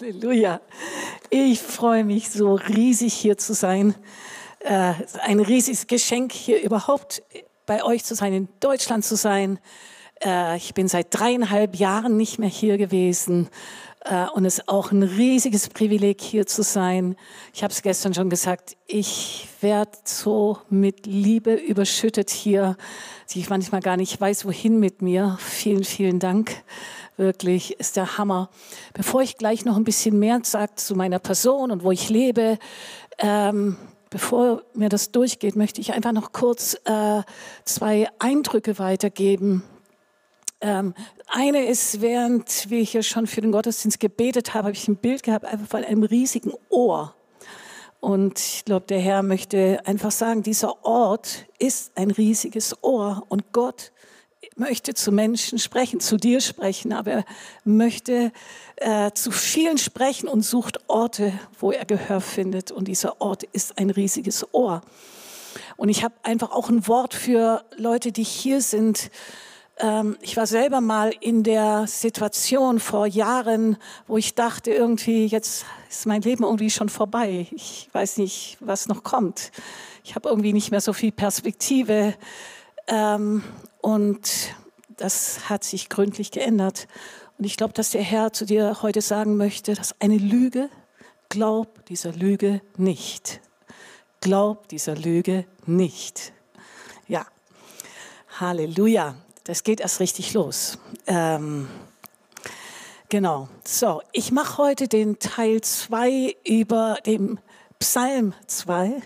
Halleluja. Ich freue mich so riesig hier zu sein. Äh, ein riesiges Geschenk hier überhaupt bei euch zu sein, in Deutschland zu sein. Äh, ich bin seit dreieinhalb Jahren nicht mehr hier gewesen. Äh, und es ist auch ein riesiges Privileg, hier zu sein. Ich habe es gestern schon gesagt, ich werde so mit Liebe überschüttet hier, die ich manchmal gar nicht weiß, wohin mit mir. Vielen, vielen Dank. Wirklich ist der Hammer. Bevor ich gleich noch ein bisschen mehr sage zu meiner Person und wo ich lebe, ähm, bevor mir das durchgeht, möchte ich einfach noch kurz äh, zwei Eindrücke weitergeben. Ähm, eine ist, während wir hier schon für den Gottesdienst gebetet haben, habe ich ein Bild gehabt, einfach von einem riesigen Ohr. Und ich glaube, der Herr möchte einfach sagen, dieser Ort ist ein riesiges Ohr und Gott möchte zu Menschen sprechen, zu dir sprechen, aber er möchte äh, zu vielen sprechen und sucht Orte, wo er Gehör findet. Und dieser Ort ist ein riesiges Ohr. Und ich habe einfach auch ein Wort für Leute, die hier sind. Ähm, ich war selber mal in der Situation vor Jahren, wo ich dachte, irgendwie, jetzt ist mein Leben irgendwie schon vorbei. Ich weiß nicht, was noch kommt. Ich habe irgendwie nicht mehr so viel Perspektive. Ähm, und das hat sich gründlich geändert. Und ich glaube, dass der Herr zu dir heute sagen möchte, dass eine Lüge, glaub dieser Lüge nicht. Glaub dieser Lüge nicht. Ja, Halleluja. Das geht erst richtig los. Ähm, genau. So, ich mache heute den Teil 2 über dem Psalm 2.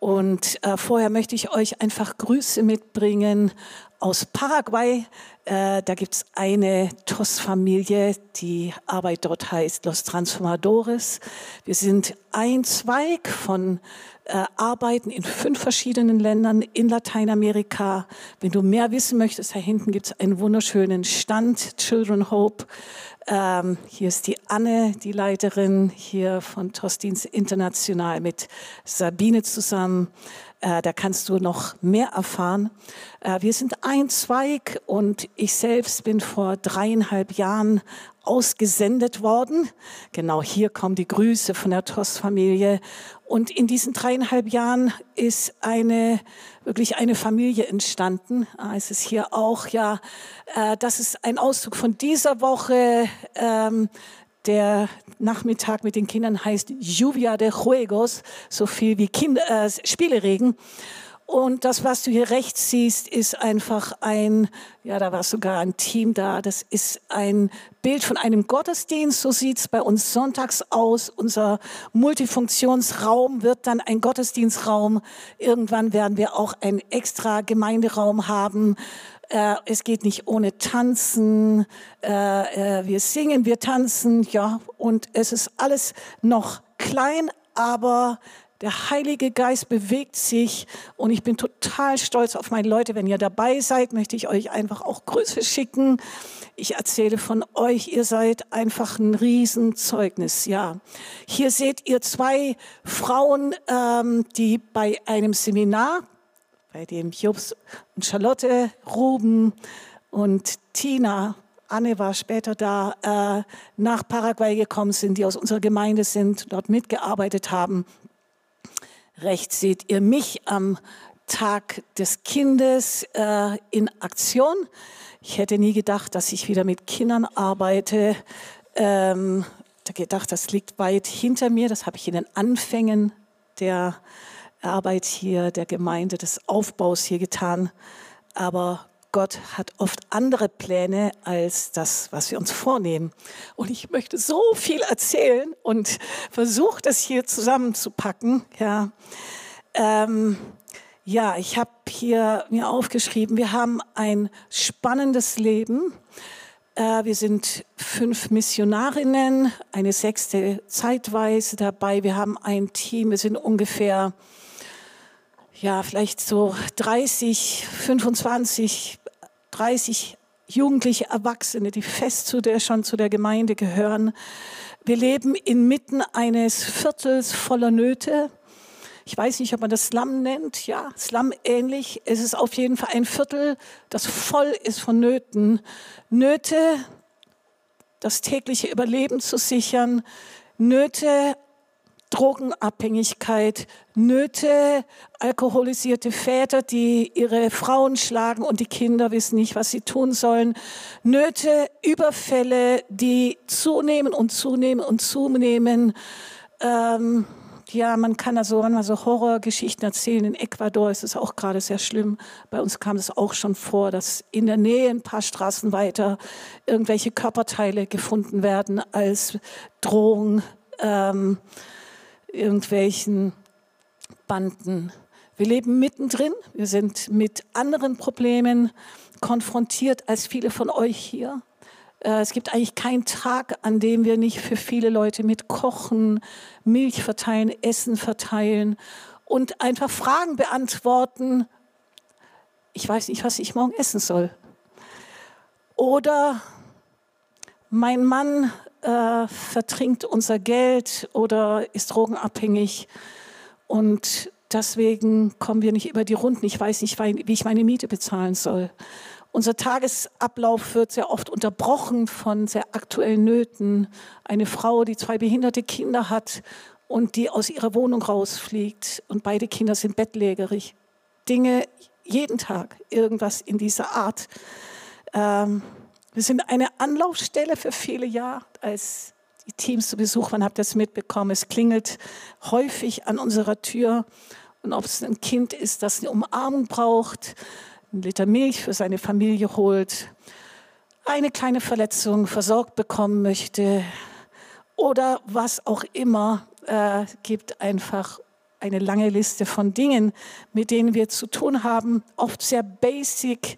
Und äh, vorher möchte ich euch einfach Grüße mitbringen aus Paraguay. Äh, da gibt's eine TOS-Familie, die Arbeit dort heißt Los Transformadores. Wir sind ein Zweig von äh, Arbeiten in fünf verschiedenen Ländern in Lateinamerika. Wenn du mehr wissen möchtest, da hinten gibt's einen wunderschönen Stand, Children Hope. Ähm, hier ist die Anne, die Leiterin hier von Tostins International mit Sabine zusammen. Äh, da kannst du noch mehr erfahren. Äh, wir sind ein Zweig und ich selbst bin vor dreieinhalb Jahren ausgesendet worden. Genau hier kommen die Grüße von der TOS-Familie. Und in diesen dreieinhalb Jahren ist eine, wirklich eine Familie entstanden. Ah, es ist hier auch, ja, äh, das ist ein Ausdruck von dieser Woche. Ähm, der Nachmittag mit den Kindern heißt Lluvia de Juegos, so viel wie Kinder, äh, Spieleregen. Und das, was du hier rechts siehst, ist einfach ein, ja, da war sogar ein Team da. Das ist ein Bild von einem Gottesdienst. So sieht's bei uns sonntags aus. Unser Multifunktionsraum wird dann ein Gottesdienstraum. Irgendwann werden wir auch einen extra Gemeinderaum haben. Äh, es geht nicht ohne Tanzen. Äh, äh, wir singen, wir tanzen, ja. Und es ist alles noch klein, aber der Heilige Geist bewegt sich und ich bin total stolz auf meine Leute. Wenn ihr dabei seid, möchte ich euch einfach auch Grüße schicken. Ich erzähle von euch, ihr seid einfach ein Riesenzeugnis. Ja, hier seht ihr zwei Frauen, ähm, die bei einem Seminar, bei dem Jobs und Charlotte, Ruben und Tina Anne war später da, äh, nach Paraguay gekommen sind, die aus unserer Gemeinde sind, dort mitgearbeitet haben. Rechts seht ihr mich am Tag des Kindes äh, in Aktion. Ich hätte nie gedacht, dass ich wieder mit Kindern arbeite. Ähm, gedacht, das liegt weit hinter mir. Das habe ich in den Anfängen der Arbeit hier, der Gemeinde, des Aufbaus hier getan. Aber Gott hat oft andere Pläne als das, was wir uns vornehmen. Und ich möchte so viel erzählen und versuche das hier zusammenzupacken. Ja, ähm, ja ich habe hier mir aufgeschrieben, wir haben ein spannendes Leben. Äh, wir sind fünf Missionarinnen, eine sechste zeitweise dabei. Wir haben ein Team, wir sind ungefähr ja, vielleicht so 30, 25 30 jugendliche Erwachsene, die fest zu der, schon zu der Gemeinde gehören. Wir leben inmitten eines Viertels voller Nöte. Ich weiß nicht, ob man das Slum nennt. Ja, Slum ähnlich. Es ist auf jeden Fall ein Viertel, das voll ist von Nöten. Nöte, das tägliche Überleben zu sichern, Nöte, Drogenabhängigkeit, Nöte, alkoholisierte Väter, die ihre Frauen schlagen und die Kinder wissen nicht, was sie tun sollen, Nöte, Überfälle, die zunehmen und zunehmen und zunehmen. Ähm, ja, man kann also manchmal so Horrorgeschichten erzählen. In Ecuador ist es auch gerade sehr schlimm. Bei uns kam es auch schon vor, dass in der Nähe ein paar Straßen weiter irgendwelche Körperteile gefunden werden als Drohung ähm, irgendwelchen Banden. Wir leben mittendrin. Wir sind mit anderen Problemen konfrontiert als viele von euch hier. Äh, es gibt eigentlich keinen Tag, an dem wir nicht für viele Leute mit Kochen, Milch verteilen, Essen verteilen und einfach Fragen beantworten. Ich weiß nicht, was ich morgen essen soll. Oder mein Mann äh, vertrinkt unser Geld oder ist drogenabhängig und deswegen kommen wir nicht über die Runden. Ich weiß nicht, wie ich meine Miete bezahlen soll. Unser Tagesablauf wird sehr oft unterbrochen von sehr aktuellen Nöten. Eine Frau, die zwei behinderte Kinder hat und die aus ihrer Wohnung rausfliegt und beide Kinder sind bettlägerig. Dinge jeden Tag, irgendwas in dieser Art. Ähm, wir sind eine Anlaufstelle für viele Jahre. Als die Teams zu Besuch waren, habt ihr es mitbekommen. Es klingelt häufig an unserer Tür. Und ob es ein Kind ist, das eine Umarmung braucht, einen Liter Milch für seine Familie holt, eine kleine Verletzung versorgt bekommen möchte oder was auch immer, äh, gibt einfach eine lange Liste von Dingen, mit denen wir zu tun haben, oft sehr basic,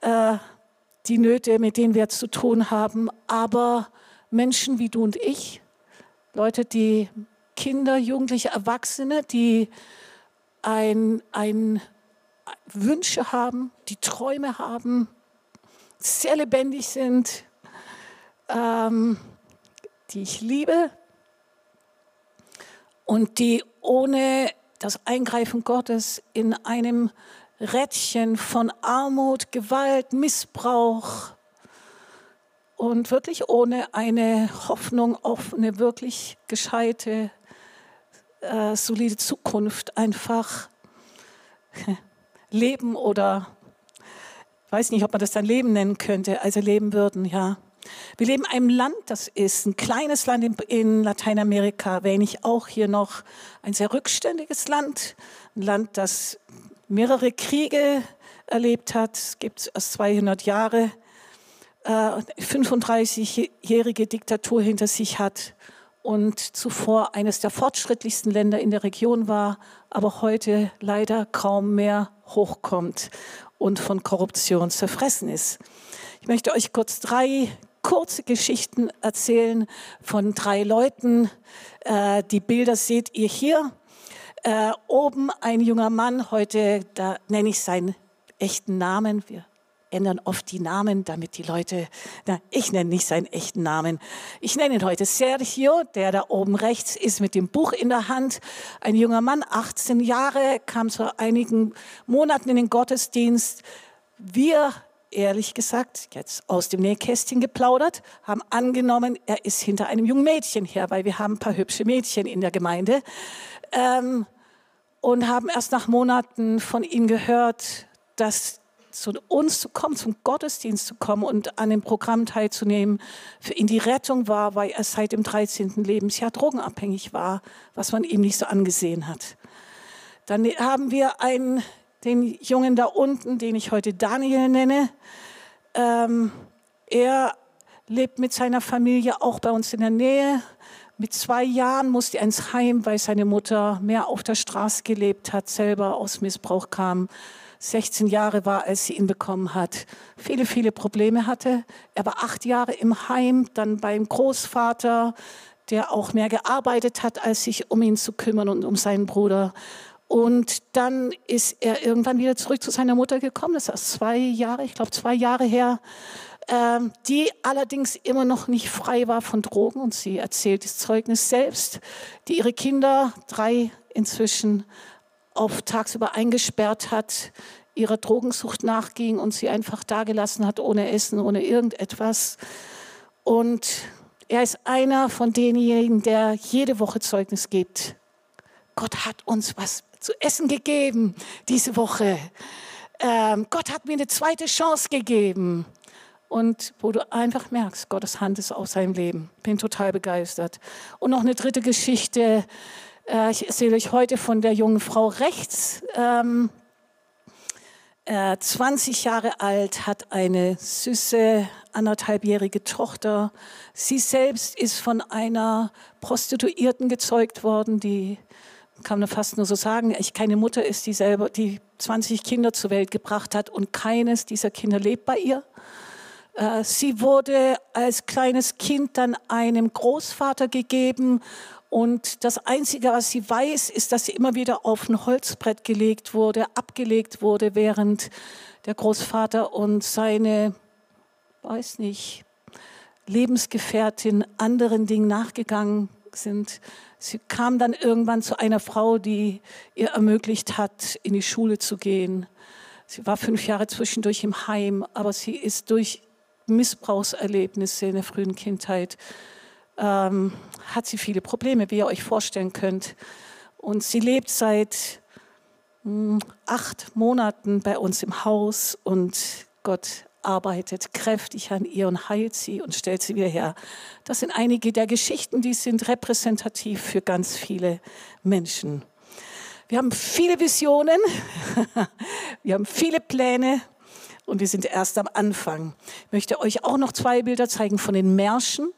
äh, die Nöte, mit denen wir zu tun haben, aber Menschen wie du und ich, Leute, die Kinder, Jugendliche, Erwachsene, die ein, ein Wünsche haben, die Träume haben, sehr lebendig sind, ähm, die ich liebe und die ohne das Eingreifen Gottes in einem Rädchen von Armut, Gewalt, Missbrauch und wirklich ohne eine Hoffnung auf eine wirklich gescheite, äh, solide Zukunft einfach leben oder weiß nicht, ob man das dann Leben nennen könnte, also leben würden, ja. Wir leben in einem Land, das ist ein kleines Land in, in Lateinamerika, wenn ich auch hier noch ein sehr rückständiges Land, ein Land, das mehrere Kriege erlebt hat, es gibt erst 200 Jahre, äh, 35-jährige Diktatur hinter sich hat und zuvor eines der fortschrittlichsten Länder in der Region war, aber heute leider kaum mehr hochkommt und von Korruption zerfressen ist. Ich möchte euch kurz drei kurze Geschichten erzählen von drei Leuten. Äh, die Bilder seht ihr hier. Äh, oben ein junger Mann, heute, da nenne ich seinen echten Namen. Wir ändern oft die Namen, damit die Leute, na, ich nenne nicht seinen echten Namen. Ich nenne ihn heute Sergio, der da oben rechts ist mit dem Buch in der Hand. Ein junger Mann, 18 Jahre, kam vor einigen Monaten in den Gottesdienst. Wir ehrlich gesagt, jetzt aus dem Nähkästchen geplaudert, haben angenommen, er ist hinter einem jungen Mädchen her, weil wir haben ein paar hübsche Mädchen in der Gemeinde. Ähm, und haben erst nach Monaten von ihm gehört, dass zu uns zu kommen, zum Gottesdienst zu kommen und an dem Programm teilzunehmen, für ihn die Rettung war, weil er seit dem 13. Lebensjahr drogenabhängig war, was man ihm nicht so angesehen hat. Dann haben wir einen, den Jungen da unten, den ich heute Daniel nenne. Ähm, er lebt mit seiner Familie auch bei uns in der Nähe. Mit zwei Jahren musste er ins Heim, weil seine Mutter mehr auf der Straße gelebt hat, selber aus Missbrauch kam 16 Jahre war, als sie ihn bekommen hat, viele, viele Probleme hatte. Er war acht Jahre im Heim, dann beim Großvater, der auch mehr gearbeitet hat, als sich um ihn zu kümmern und um seinen Bruder. Und dann ist er irgendwann wieder zurück zu seiner Mutter gekommen. Das ist zwei Jahre, ich glaube zwei Jahre her, ähm, die allerdings immer noch nicht frei war von Drogen. Und sie erzählt das Zeugnis selbst, die ihre Kinder, drei inzwischen, auf tagsüber eingesperrt hat, ihrer Drogensucht nachging und sie einfach dagelassen hat, ohne Essen, ohne irgendetwas. Und er ist einer von denjenigen, der jede Woche Zeugnis gibt. Gott hat uns was zu essen gegeben diese Woche. Ähm, Gott hat mir eine zweite Chance gegeben. Und wo du einfach merkst, Gottes Hand ist auf seinem Leben. Bin total begeistert. Und noch eine dritte Geschichte. Äh, ich erzähle euch heute von der jungen Frau rechts. Ähm, äh, 20 Jahre alt, hat eine süße anderthalbjährige Tochter. Sie selbst ist von einer Prostituierten gezeugt worden, die kann man fast nur so sagen, ich keine Mutter ist, die selber die 20 Kinder zur Welt gebracht hat und keines dieser Kinder lebt bei ihr. Äh, sie wurde als kleines Kind dann einem Großvater gegeben und das Einzige, was sie weiß, ist, dass sie immer wieder auf ein Holzbrett gelegt wurde, abgelegt wurde, während der Großvater und seine, weiß nicht, Lebensgefährtin anderen Dingen nachgegangen sind. Sie kam dann irgendwann zu einer Frau, die ihr ermöglicht hat, in die Schule zu gehen. Sie war fünf Jahre zwischendurch im Heim, aber sie ist durch Missbrauchserlebnisse in der frühen Kindheit, ähm, hat sie viele Probleme, wie ihr euch vorstellen könnt. Und sie lebt seit mh, hm, acht Monaten bei uns im Haus und Gott arbeitet kräftig an ihr und heilt sie und stellt sie wieder her. Das sind einige der Geschichten, die sind repräsentativ für ganz viele Menschen. Wir haben viele Visionen, wir haben viele Pläne und wir sind erst am Anfang. Ich möchte euch auch noch zwei Bilder zeigen von den Märschen.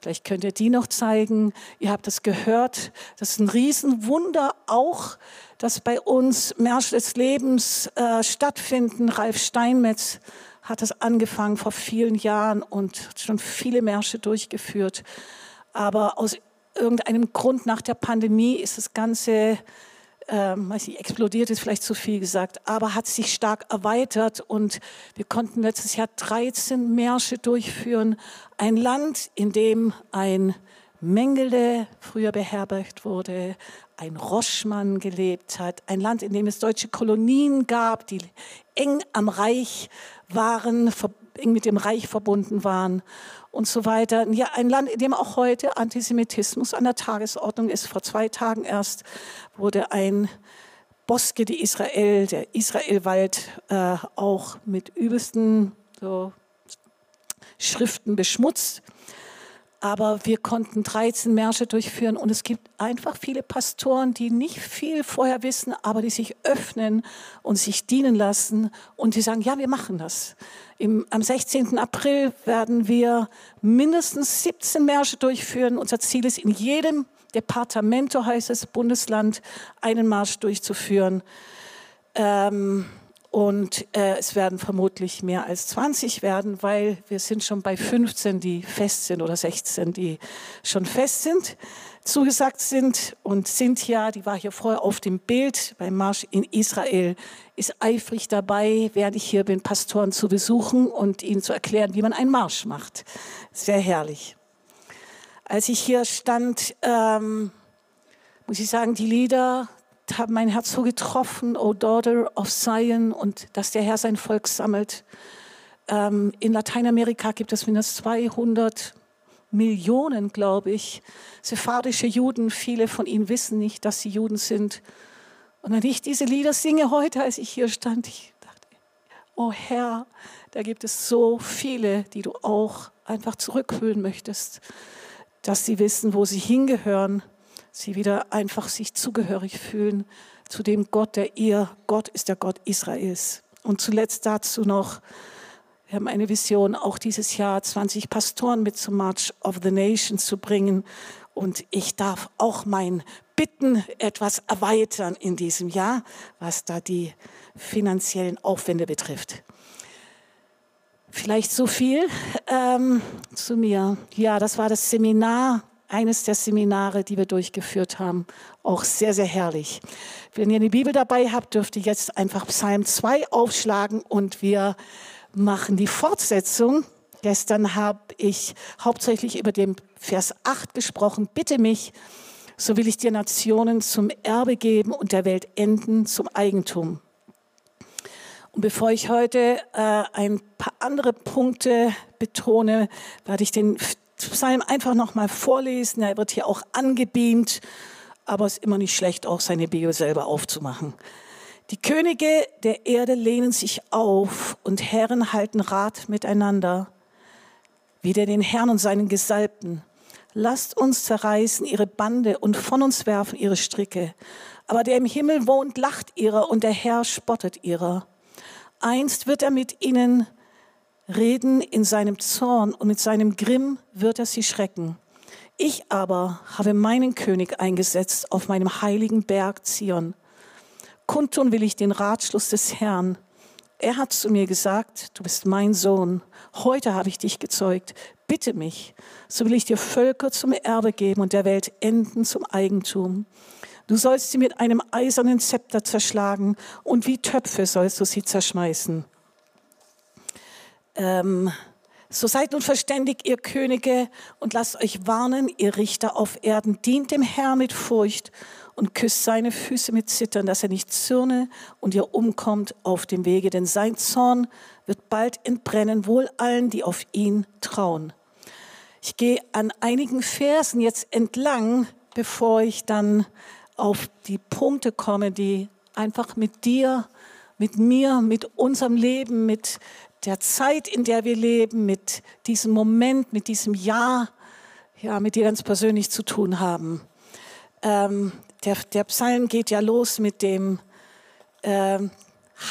Vielleicht könnt ihr die noch zeigen. Ihr habt das gehört. Das ist ein Riesenwunder auch, dass bei uns Märsche des Lebens äh, stattfinden. Ralf Steinmetz hat es angefangen vor vielen Jahren und schon viele Märsche durchgeführt. Aber aus irgendeinem Grund nach der Pandemie ist das Ganze ähm, weiß nicht, explodiert ist vielleicht zu viel gesagt, aber hat sich stark erweitert und wir konnten letztes Jahr 13 Märsche durchführen. Ein Land, in dem ein Mengele früher beherbergt wurde, ein Roschmann gelebt hat, ein Land, in dem es deutsche Kolonien gab, die eng am Reich waren, eng mit dem Reich verbunden waren und so weiter. Ja, ein Land, in dem auch heute Antisemitismus an der Tagesordnung ist. Vor zwei Tagen erst wurde ein Boske die Israel, der Israelwald, äh, auch mit übelsten so, Schriften beschmutzt aber wir konnten 13 Märsche durchführen und es gibt einfach viele Pastoren, die nicht viel vorher wissen, aber die sich öffnen und sich dienen lassen und die sagen, ja, wir machen das. Im, am 16. April werden wir mindestens 17 Märsche durchführen. Unser Ziel ist, in jedem Departamento, heißt es, Bundesland, einen Marsch durchzuführen. Ähm, und äh, es werden vermutlich mehr als 20 werden, weil wir sind schon bei 15, die fest sind oder 16, die schon fest sind, zugesagt sind. Und Cynthia, die war hier vorher auf dem Bild beim Marsch in Israel, ist eifrig dabei, während ich hier bin, Pastoren zu besuchen und ihnen zu erklären, wie man einen Marsch macht. Sehr herrlich. Als ich hier stand, ähm, muss ich sagen, die Lieder, haben mein Herz so getroffen, O Daughter of Zion, und dass der Herr sein Volk sammelt. Ähm, in Lateinamerika gibt es mindestens 200 Millionen, glaube ich, sephardische Juden. Viele von ihnen wissen nicht, dass sie Juden sind. Und wenn ich diese Lieder singe heute, als ich hier stand, ich dachte, oh Herr, da gibt es so viele, die du auch einfach zurückholen möchtest, dass sie wissen, wo sie hingehören sie wieder einfach sich zugehörig fühlen zu dem Gott, der ihr Gott ist, der Gott Israels. Und zuletzt dazu noch, wir haben eine Vision, auch dieses Jahr 20 Pastoren mit zum March of the Nations zu bringen. Und ich darf auch mein Bitten etwas erweitern in diesem Jahr, was da die finanziellen Aufwände betrifft. Vielleicht so viel ähm, zu mir. Ja, das war das Seminar eines der Seminare, die wir durchgeführt haben. Auch sehr, sehr herrlich. Wenn ihr eine Bibel dabei habt, dürft ihr jetzt einfach Psalm 2 aufschlagen und wir machen die Fortsetzung. Gestern habe ich hauptsächlich über den Vers 8 gesprochen. Bitte mich, so will ich dir Nationen zum Erbe geben und der Welt enden zum Eigentum. Und bevor ich heute äh, ein paar andere Punkte betone, werde ich den Psalm einfach nochmal vorlesen. Er wird hier auch angebeamt, aber es ist immer nicht schlecht, auch seine Bibel selber aufzumachen. Die Könige der Erde lehnen sich auf und Herren halten Rat miteinander. Wieder den Herrn und seinen Gesalbten. Lasst uns zerreißen ihre Bande und von uns werfen ihre Stricke. Aber der im Himmel wohnt, lacht ihrer und der Herr spottet ihrer. Einst wird er mit ihnen reden in seinem Zorn und mit seinem Grimm wird er sie schrecken. Ich aber habe meinen König eingesetzt auf meinem heiligen Berg Zion. Kundtun will ich den Ratschluss des Herrn. Er hat zu mir gesagt, du bist mein Sohn. Heute habe ich dich gezeugt. Bitte mich, so will ich dir Völker zum Erbe geben und der Welt Enden zum Eigentum. Du sollst sie mit einem eisernen Zepter zerschlagen und wie Töpfe sollst du sie zerschmeißen. Ähm, so seid nun verständig, ihr Könige, und lasst euch warnen, ihr Richter auf Erden. Dient dem Herrn mit Furcht und küsst seine Füße mit Zittern, dass er nicht zürne und ihr umkommt auf dem Wege, denn sein Zorn wird bald entbrennen, wohl allen, die auf ihn trauen. Ich gehe an einigen Versen jetzt entlang, bevor ich dann auf die Punkte komme, die einfach mit dir, mit mir, mit unserem Leben, mit der Zeit, in der wir leben, mit diesem Moment, mit diesem Jahr, ja, mit dir ganz persönlich zu tun haben. Ähm, der, der, Psalm geht ja los mit dem äh,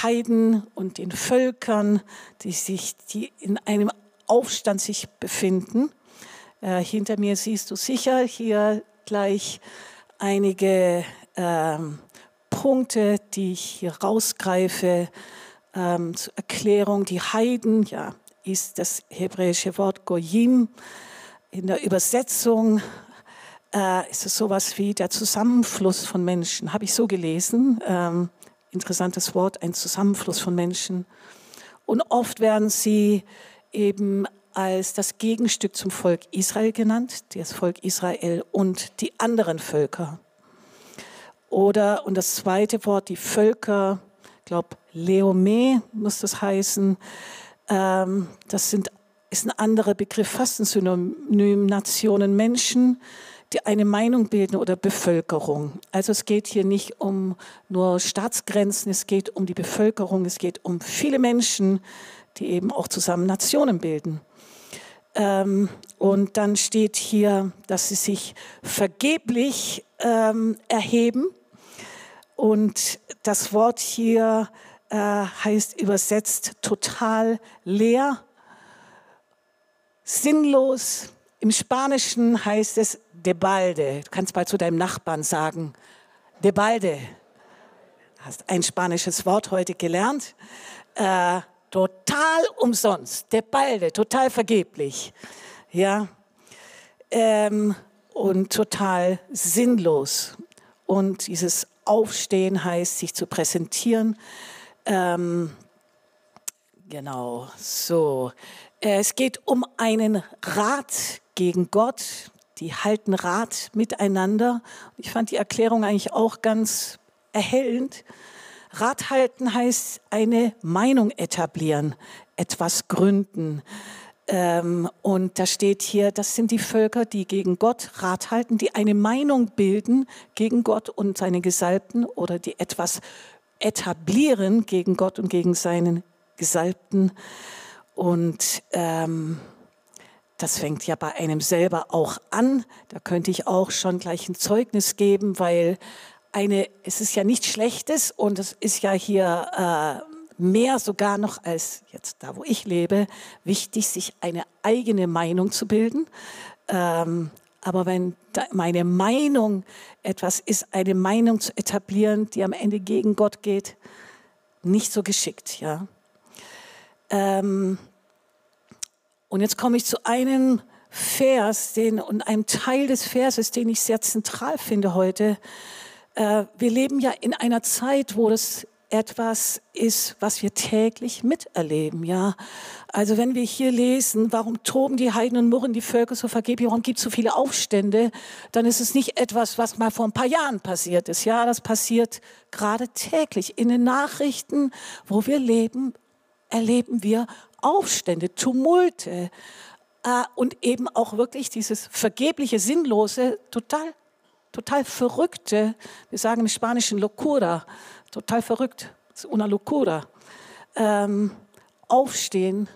Heiden und den Völkern, die sich, die in einem Aufstand sich befinden. Äh, hinter mir siehst du sicher hier gleich einige äh, Punkte, die ich hier rausgreife ähm, zur Erklärung. Die Heiden, ja, ist das hebräische Wort Goyim. In der Übersetzung äh, ist es sowas wie der Zusammenfluss von Menschen. Habe ich so gelesen. Ähm, interessantes Wort, ein Zusammenfluss von Menschen. Und oft werden sie eben als das Gegenstück zum Volk Israel genannt, das Volk Israel und die anderen Völker. Oder, und das zweite Wort, die Völker, ich glaube, Leome muss das heißen. Ähm, das sind, ist ein anderer Begriff, fast ein Synonym, Nationen, Menschen, die eine Meinung bilden oder Bevölkerung. Also es geht hier nicht um nur Staatsgrenzen, es geht um die Bevölkerung, es geht um viele Menschen, die eben auch zusammen Nationen bilden. Ähm, und dann steht hier, dass sie sich vergeblich ähm, erheben. Und das Wort hier äh, heißt übersetzt total leer, sinnlos. Im Spanischen heißt es de balde. Du kannst mal zu deinem Nachbarn sagen, de balde. Hast ein spanisches Wort heute gelernt. Äh, total umsonst, de balde, total vergeblich. Ja. Ähm, und total sinnlos. Und dieses Aufstehen heißt, sich zu präsentieren. Ähm, genau, so. Es geht um einen Rat gegen Gott. Die halten Rat miteinander. Ich fand die Erklärung eigentlich auch ganz erhellend. Rat halten heißt eine Meinung etablieren, etwas gründen. Ähm, und da steht hier, das sind die Völker, die gegen Gott Rat halten, die eine Meinung bilden gegen Gott und seine Gesalbten oder die etwas etablieren gegen Gott und gegen seinen Gesalbten. Und ähm, das fängt ja bei einem selber auch an. Da könnte ich auch schon gleich ein Zeugnis geben, weil eine, es ist ja nichts Schlechtes und es ist ja hier äh, mehr sogar noch als jetzt da, wo ich lebe, wichtig, sich eine eigene Meinung zu bilden. Ähm, aber wenn meine Meinung etwas ist, eine Meinung zu etablieren, die am Ende gegen Gott geht, nicht so geschickt, ja. Ähm, und jetzt komme ich zu einem Vers, den und einem Teil des Verses, den ich sehr zentral finde heute. Äh, wir leben ja in einer Zeit, wo das etwas ist, was wir täglich miterleben, ja. Also wenn wir hier lesen, warum toben die Heiden und murren die Völker so vergeblich, warum gibt es so viele Aufstände, dann ist es nicht etwas, was mal vor ein paar Jahren passiert ist. Ja, das passiert gerade täglich. In den Nachrichten, wo wir leben, erleben wir Aufstände, Tumulte äh, und eben auch wirklich dieses vergebliche, sinnlose, total total verrückte, wir sagen im Spanischen Locura, total verrückt, una locura, ähm, aufstehen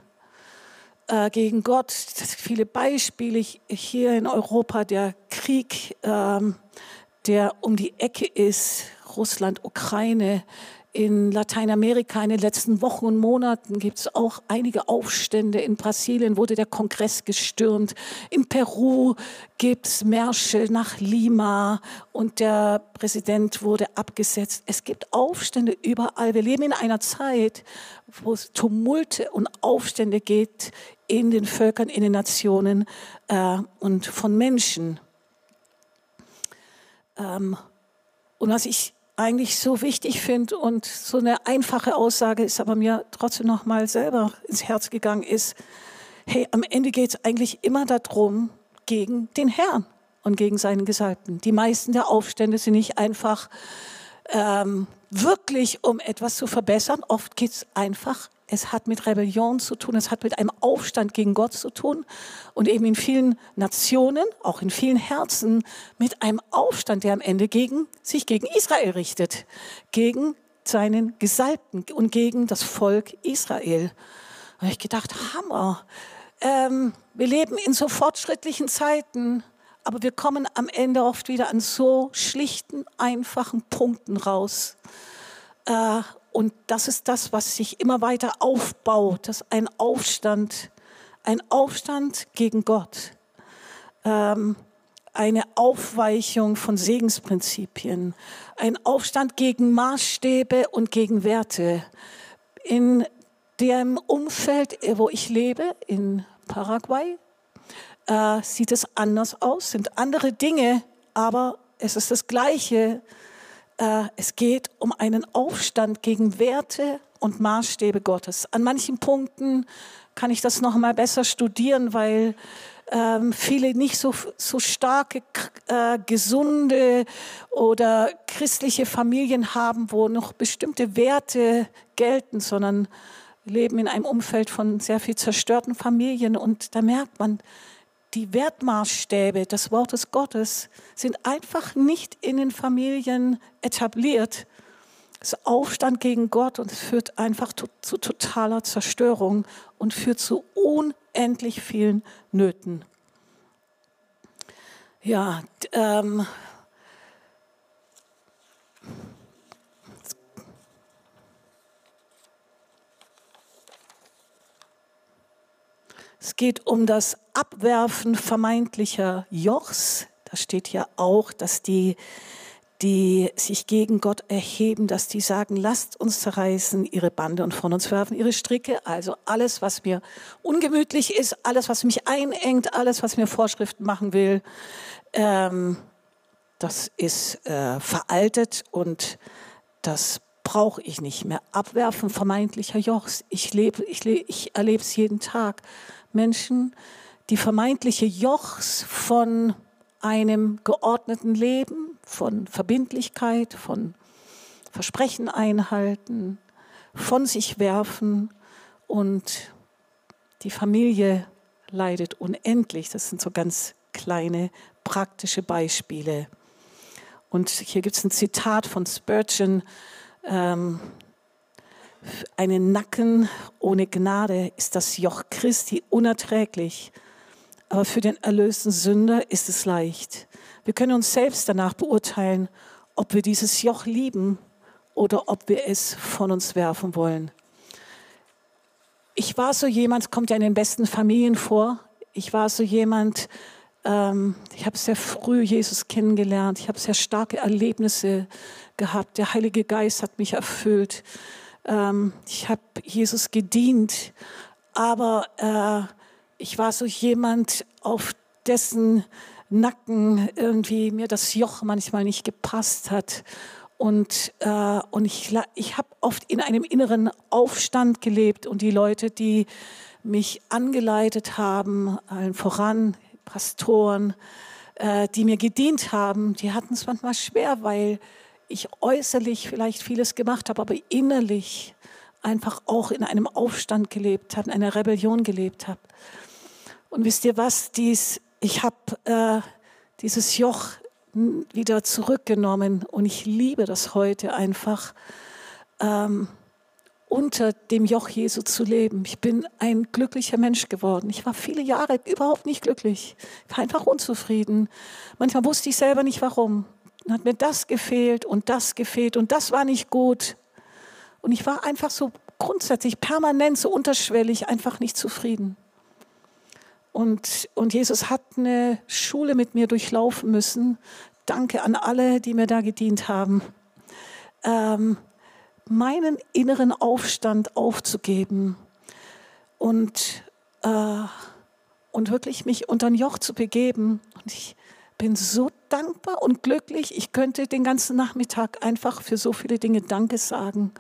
äh, gegen Gott. viele Beispiele hier in Europa, der Krieg, ähm, der um die Ecke ist, Russland, Ukraine, in Lateinamerika in den letzten Wochen und Monaten gibt es auch einige Aufstände. In Brasilien wurde der Kongress gestürmt. In Peru gibt es Märsche nach Lima und der Präsident wurde abgesetzt. Es gibt Aufstände überall. Wir leben in einer Zeit, wo es Tumulte und Aufstände geht in den Völkern, in den Nationen äh, und von Menschen. Ähm, und was ich eigentlich so wichtig finde und so eine einfache Aussage ist, aber mir trotzdem noch mal selber ins Herz gegangen ist, hey, am Ende geht es eigentlich immer darum, gegen den Herrn und gegen seinen Gesalbten. Die meisten der Aufstände sind nicht einfach ähm, wirklich, um etwas zu verbessern. Oft geht es einfach es hat mit Rebellion zu tun, es hat mit einem Aufstand gegen Gott zu tun und eben in vielen Nationen, auch in vielen Herzen, mit einem Aufstand, der am Ende gegen, sich gegen Israel richtet, gegen seinen Gesalbten und gegen das Volk Israel. Da habe ich gedacht, Hammer. Ähm, wir leben in so fortschrittlichen Zeiten, aber wir kommen am Ende oft wieder an so schlichten, einfachen Punkten raus. Äh, und das ist das, was sich immer weiter aufbaut, das ist ein Aufstand, ein Aufstand gegen Gott, ähm, eine Aufweichung von Segensprinzipien, ein Aufstand gegen Maßstäbe und gegen Werte. In dem Umfeld, wo ich lebe, in Paraguay, äh, sieht es anders aus, sind andere Dinge, aber es ist das Gleiche äh, es geht um einen Aufstand gegen Werte und Maßstäbe Gottes. An manchen Punkten kann ich das noch mal besser studieren, weil ähm, viele nicht so, so starke, äh, gesunde oder christliche Familien haben, wo noch bestimmte Werte gelten, sondern leben in einem Umfeld von sehr viel zerstörten Familien. Und da merkt man, die Wertmaßstäbe des Wortes Gottes sind einfach nicht in den Familien etabliert. Es ist Aufstand gegen Gott und es führt einfach zu, zu totaler Zerstörung und führt zu unendlich vielen Nöten. Ja, ähm, Es geht um das Abwerfen vermeintlicher Jochs. Da steht ja auch, dass die, die sich gegen Gott erheben, dass die sagen, lasst uns zerreißen ihre Bande und von uns werfen ihre Stricke. Also alles, was mir ungemütlich ist, alles, was mich einengt, alles, was mir Vorschriften machen will, ähm, das ist äh, veraltet und das brauche ich nicht mehr. Abwerfen vermeintlicher Jochs. Ich, ich, ich erlebe es jeden Tag. Menschen, die vermeintliche Jochs von einem geordneten Leben, von Verbindlichkeit, von Versprechen einhalten, von sich werfen und die Familie leidet unendlich. Das sind so ganz kleine praktische Beispiele. Und hier gibt es ein Zitat von Spurgeon, ähm, einen Nacken ohne Gnade ist das Joch Christi unerträglich, aber für den erlösten Sünder ist es leicht. Wir können uns selbst danach beurteilen, ob wir dieses Joch lieben oder ob wir es von uns werfen wollen. Ich war so jemand, kommt ja in den besten Familien vor, ich war so jemand, ähm, ich habe sehr früh Jesus kennengelernt, ich habe sehr starke Erlebnisse gehabt, der Heilige Geist hat mich erfüllt. Ähm, ich habe Jesus gedient, aber äh, ich war so jemand, auf dessen Nacken irgendwie mir das Joch manchmal nicht gepasst hat. Und, äh, und ich, ich habe oft in einem inneren Aufstand gelebt und die Leute, die mich angeleitet haben, allen voran, Pastoren, äh, die mir gedient haben, die hatten es manchmal schwer, weil ich äußerlich vielleicht vieles gemacht habe, aber innerlich einfach auch in einem Aufstand gelebt habe, in einer Rebellion gelebt habe. Und wisst ihr was, dies, ich habe äh, dieses Joch wieder zurückgenommen und ich liebe das heute einfach, ähm, unter dem Joch Jesu zu leben. Ich bin ein glücklicher Mensch geworden. Ich war viele Jahre überhaupt nicht glücklich. Ich war einfach unzufrieden. Manchmal wusste ich selber nicht warum. Dann hat mir das gefehlt und das gefehlt und das war nicht gut. Und ich war einfach so grundsätzlich permanent so unterschwellig einfach nicht zufrieden. Und, und Jesus hat eine Schule mit mir durchlaufen müssen. Danke an alle, die mir da gedient haben. Ähm, meinen inneren Aufstand aufzugeben und, äh, und wirklich mich unter ein Joch zu begeben. Und ich bin so dankbar und glücklich. Ich könnte den ganzen Nachmittag einfach für so viele Dinge Danke sagen.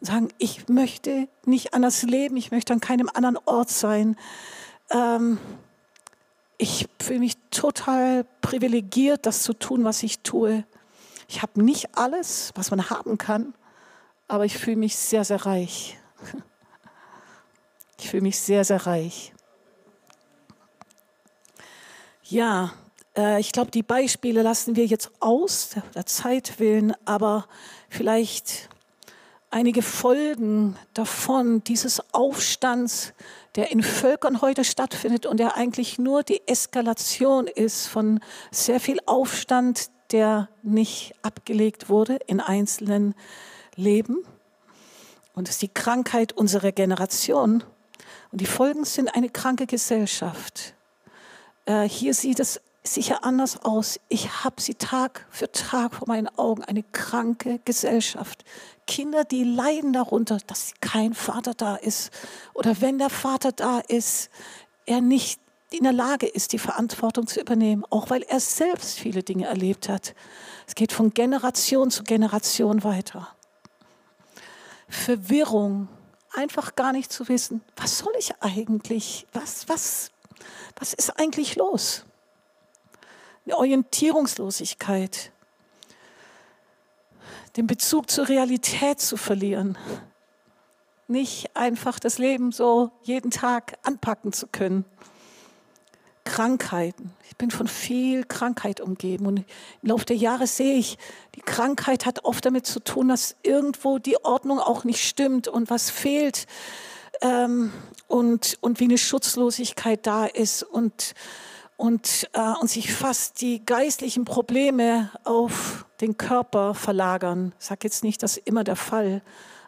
Sagen, ich möchte nicht anders leben, ich möchte an keinem anderen Ort sein. Ähm, ich fühle mich total privilegiert, das zu tun, was ich tue. Ich habe nicht alles, was man haben kann, aber ich fühle mich sehr, sehr reich. Ich fühle mich sehr, sehr reich. Ja, ich glaube, die Beispiele lassen wir jetzt aus, der Zeit willen, aber vielleicht einige Folgen davon, dieses Aufstands, der in Völkern heute stattfindet und der eigentlich nur die Eskalation ist von sehr viel Aufstand, der nicht abgelegt wurde in einzelnen Leben. Und es ist die Krankheit unserer Generation. Und die Folgen sind eine kranke Gesellschaft. Äh, hier sieht es sicher anders aus. Ich habe sie Tag für Tag vor meinen Augen, eine kranke Gesellschaft. Kinder, die leiden darunter, dass kein Vater da ist. Oder wenn der Vater da ist, er nicht in der Lage ist, die Verantwortung zu übernehmen, auch weil er selbst viele Dinge erlebt hat. Es geht von Generation zu Generation weiter. Verwirrung, einfach gar nicht zu wissen, was soll ich eigentlich, was, was, was ist eigentlich los? Eine Orientierungslosigkeit, den Bezug zur Realität zu verlieren, nicht einfach das Leben so jeden Tag anpacken zu können. Krankheiten. Ich bin von viel Krankheit umgeben und im Laufe der Jahre sehe ich, die Krankheit hat oft damit zu tun, dass irgendwo die Ordnung auch nicht stimmt und was fehlt ähm, und, und wie eine Schutzlosigkeit da ist und und, äh, und sich fast die geistlichen Probleme auf den Körper verlagern. Ich sage jetzt nicht, das ist immer der Fall,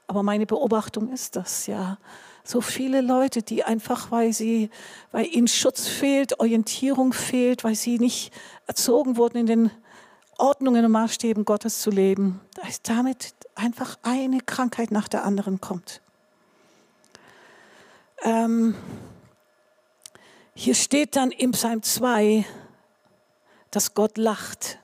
aber meine Beobachtung ist das, ja. So viele Leute, die einfach, weil sie, weil ihnen Schutz fehlt, Orientierung fehlt, weil sie nicht erzogen wurden, in den Ordnungen und Maßstäben Gottes zu leben, dass damit einfach eine Krankheit nach der anderen kommt. Ähm, hier steht dann im Psalm 2, dass Gott lacht.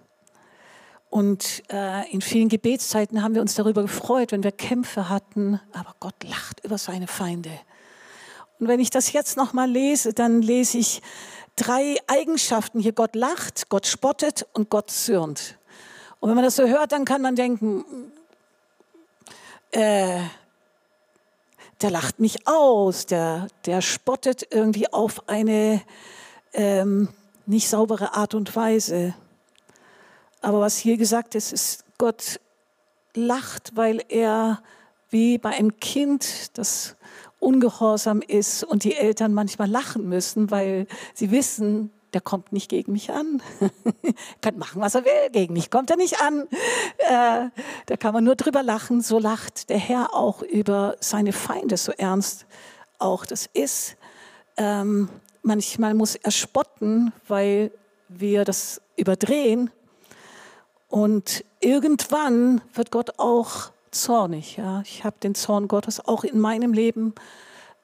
Und äh, in vielen Gebetszeiten haben wir uns darüber gefreut, wenn wir Kämpfe hatten, aber Gott lacht über seine Feinde. Und wenn ich das jetzt nochmal lese, dann lese ich drei Eigenschaften hier. Gott lacht, Gott spottet und Gott zürnt. Und wenn man das so hört, dann kann man denken, äh, der lacht mich aus, der, der spottet irgendwie auf eine ähm, nicht saubere Art und Weise. Aber was hier gesagt ist, ist, Gott lacht, weil er wie bei einem Kind, das ungehorsam ist und die Eltern manchmal lachen müssen, weil sie wissen, der kommt nicht gegen mich an. kann machen, was er will, gegen mich kommt er nicht an. Äh, da kann man nur drüber lachen. So lacht der Herr auch über seine Feinde, so ernst auch das ist. Ähm, manchmal muss er spotten, weil wir das überdrehen. Und irgendwann wird Gott auch zornig. Ja? Ich habe den Zorn Gottes auch in meinem Leben